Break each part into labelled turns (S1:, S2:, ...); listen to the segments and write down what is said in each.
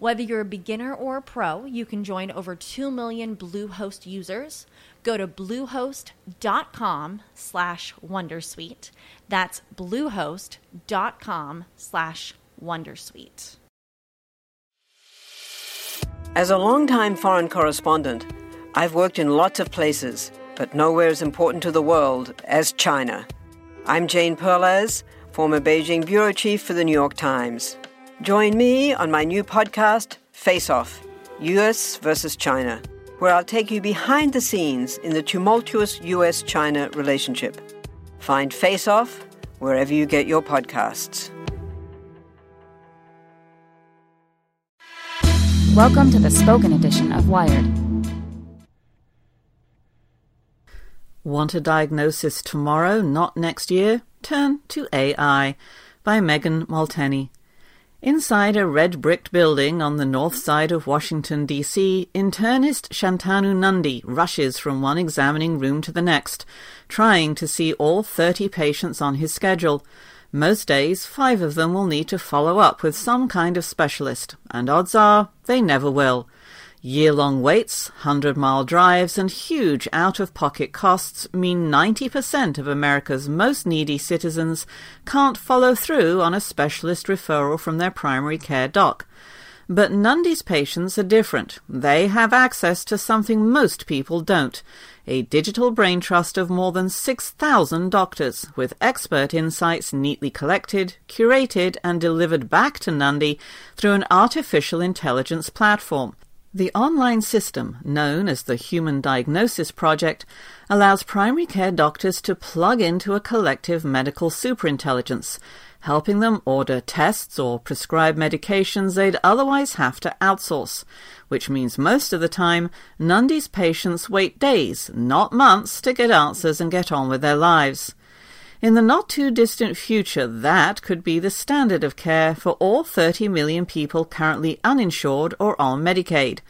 S1: Whether you're a beginner or a pro, you can join over 2 million Bluehost users. Go to bluehost.com slash wondersuite. That's bluehost.com slash wondersuite.
S2: As a longtime foreign correspondent, I've worked in lots of places, but nowhere as important to the world as China. I'm Jane Perlez former Beijing bureau chief for the New York Times. Join me on my new podcast, Face Off US versus China, where I'll take you behind the scenes in the tumultuous US China relationship. Find Face Off wherever you get your podcasts.
S3: Welcome to the spoken edition of Wired.
S4: Want a diagnosis tomorrow, not next year? Turn to AI by Megan Molteni. Inside a red bricked building on the north side of Washington, D.C., internist Shantanu Nundy rushes from one examining room to the next, trying to see all 30 patients on his schedule. Most days, five of them will need to follow up with some kind of specialist, and odds are they never will. Year long waits, 100 mile drives, and huge out of pocket costs mean 90% of America's most needy citizens can't follow through on a specialist referral from their primary care doc. But Nundy's patients are different. They have access to something most people don't a digital brain trust of more than 6,000 doctors, with expert insights neatly collected, curated, and delivered back to Nundy through an artificial intelligence platform. The online system, known as the Human Diagnosis Project, allows primary care doctors to plug into a collective medical superintelligence, helping them order tests or prescribe medications they'd otherwise have to outsource, which means most of the time Nundy's patients wait days, not months, to get answers and get on with their lives. In the not too distant future, that could be the standard of care for all 30 million people currently uninsured or on Medicaid.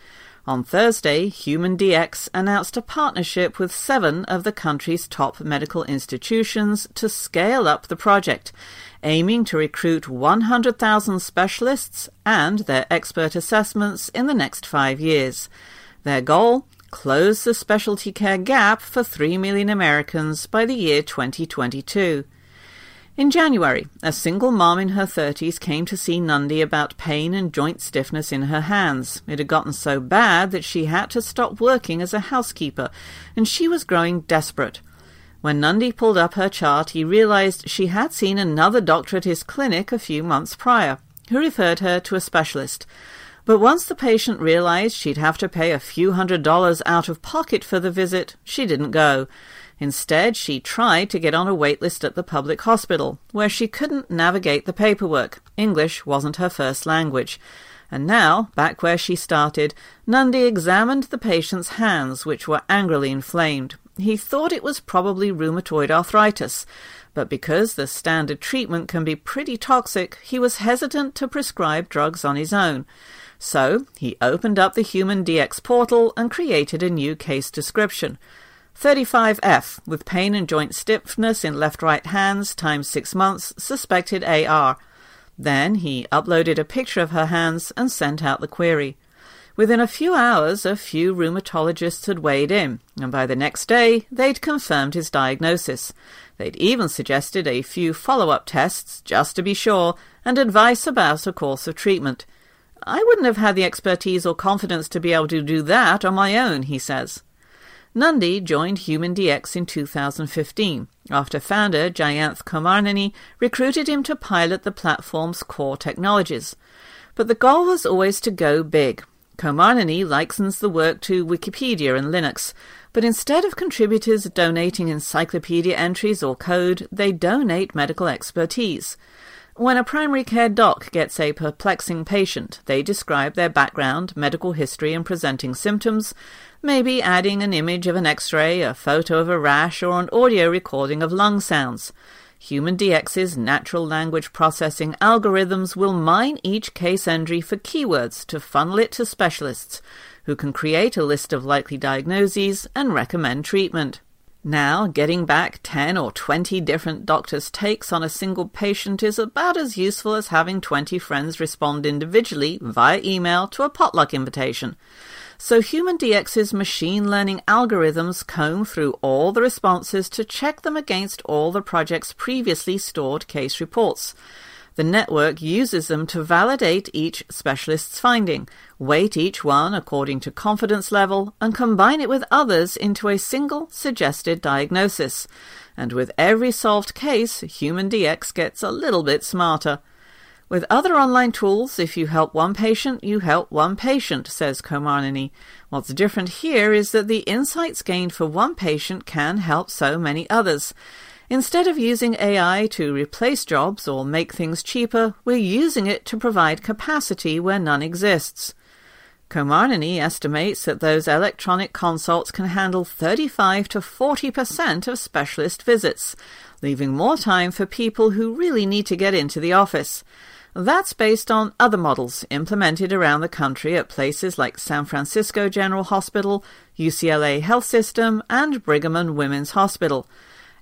S4: On Thursday, Human DX announced a partnership with seven of the country's top medical institutions to scale up the project, aiming to recruit 100,000 specialists and their expert assessments in the next five years. Their goal? Close the specialty care gap for 3 million Americans by the year 2022. In January, a single mom in her 30s came to see Nundy about pain and joint stiffness in her hands. It had gotten so bad that she had to stop working as a housekeeper, and she was growing desperate. When Nundy pulled up her chart, he realized she had seen another doctor at his clinic a few months prior, who referred her to a specialist. But once the patient realized she'd have to pay a few hundred dollars out of pocket for the visit, she didn't go. Instead, she tried to get on a wait list at the public hospital, where she couldn't navigate the paperwork. English wasn't her first language. And now, back where she started, Nundy examined the patient's hands, which were angrily inflamed. He thought it was probably rheumatoid arthritis, but because the standard treatment can be pretty toxic, he was hesitant to prescribe drugs on his own. So he opened up the Human DX portal and created a new case description. 35F, with pain and joint stiffness in left right hands, times six months, suspected AR. Then he uploaded a picture of her hands and sent out the query. Within a few hours, a few rheumatologists had weighed in, and by the next day, they'd confirmed his diagnosis. They'd even suggested a few follow up tests, just to be sure, and advice about a course of treatment. I wouldn't have had the expertise or confidence to be able to do that on my own, he says. Nundy joined HumanDx in 2015 after founder Jayanth Komarneni recruited him to pilot the platform's core technologies. But the goal was always to go big. Komarneni likens the work to Wikipedia and Linux, but instead of contributors donating encyclopedia entries or code, they donate medical expertise. When a primary care doc gets a perplexing patient, they describe their background, medical history, and presenting symptoms, maybe adding an image of an x ray, a photo of a rash, or an audio recording of lung sounds. HumanDx's natural language processing algorithms will mine each case entry for keywords to funnel it to specialists, who can create a list of likely diagnoses and recommend treatment. Now, getting back 10 or 20 different doctors' takes on a single patient is about as useful as having 20 friends respond individually via email to a potluck invitation. So HumanDx's machine learning algorithms comb through all the responses to check them against all the project's previously stored case reports. The network uses them to validate each specialist's finding, weight each one according to confidence level, and combine it with others into a single suggested diagnosis. And with every solved case, Human DX gets a little bit smarter. With other online tools, if you help one patient, you help one patient, says Komarneni. What's different here is that the insights gained for one patient can help so many others. Instead of using AI to replace jobs or make things cheaper, we're using it to provide capacity where none exists. Komarneni estimates that those electronic consults can handle 35 to 40% of specialist visits, leaving more time for people who really need to get into the office. That's based on other models implemented around the country at places like San Francisco General Hospital, UCLA Health System, and Brigham and Women's Hospital.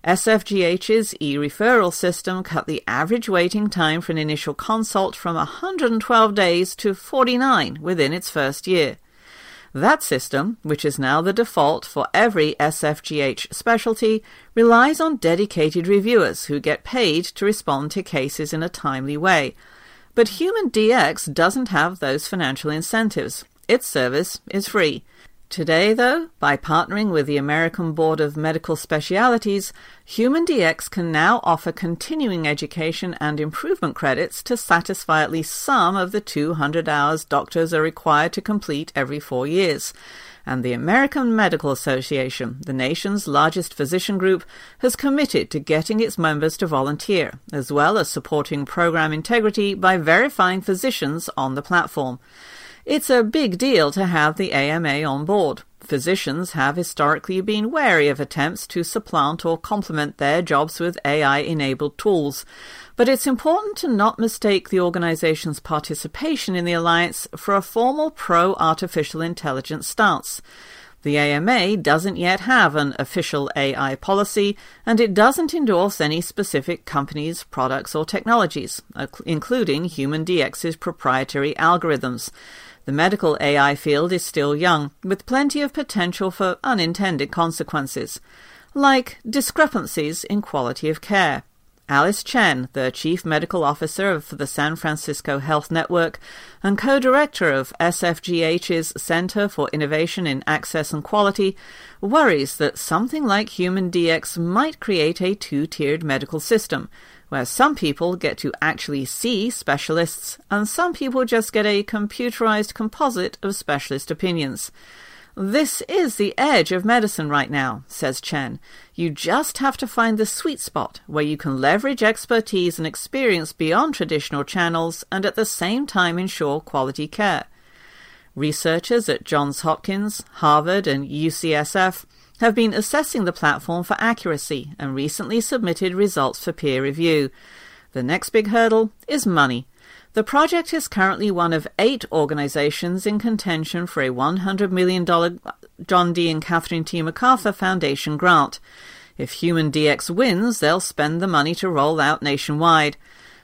S4: SFGH's e-referral system cut the average waiting time for an initial consult from 112 days to 49 within its first year. That system, which is now the default for every SFGH specialty, relies on dedicated reviewers who get paid to respond to cases in a timely way. But Human DX doesn't have those financial incentives. Its service is free. Today, though, by partnering with the American Board of Medical Specialities, HumanDx can now offer continuing education and improvement credits to satisfy at least some of the 200 hours doctors are required to complete every four years. And the American Medical Association, the nation's largest physician group, has committed to getting its members to volunteer, as well as supporting program integrity by verifying physicians on the platform. It's a big deal to have the AMA on board. Physicians have historically been wary of attempts to supplant or complement their jobs with AI enabled tools. But it's important to not mistake the organization's participation in the alliance for a formal pro artificial intelligence stance. The AMA doesn't yet have an official AI policy, and it doesn't endorse any specific companies, products, or technologies, uh, including HumanDx's proprietary algorithms. The medical AI field is still young, with plenty of potential for unintended consequences, like discrepancies in quality of care. Alice Chen, the Chief Medical Officer of the San Francisco Health Network and co-director of SFGH's Center for Innovation in Access and Quality, worries that something like Human DX might create a two-tiered medical system, where some people get to actually see specialists and some people just get a computerized composite of specialist opinions. This is the edge of medicine right now, says Chen. You just have to find the sweet spot where you can leverage expertise and experience beyond traditional channels and at the same time ensure quality care. Researchers at Johns Hopkins, Harvard, and UCSF have been assessing the platform for accuracy and recently submitted results for peer review. The next big hurdle is money. The project is currently one of eight organizations in contention for a $100 million John D. and Catherine T. MacArthur Foundation grant. If Human DX wins, they'll spend the money to roll out nationwide.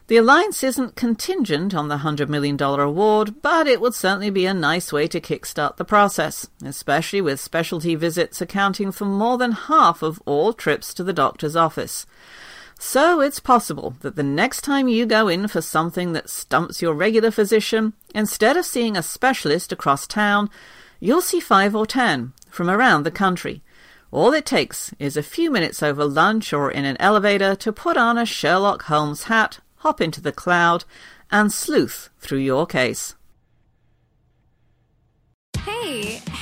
S4: The alliance isn't contingent on the $100 million award, but it would certainly be a nice way to kickstart the process, especially with specialty visits accounting for more than half of all trips to the doctor's office. So it's possible that the next time you go in for something that stumps your regular physician, instead of seeing a specialist across town, you'll see five or ten from around the country All it takes is a few minutes over lunch or in an elevator to put on a Sherlock Holmes hat, hop into the cloud, and sleuth through your case.
S5: Hey,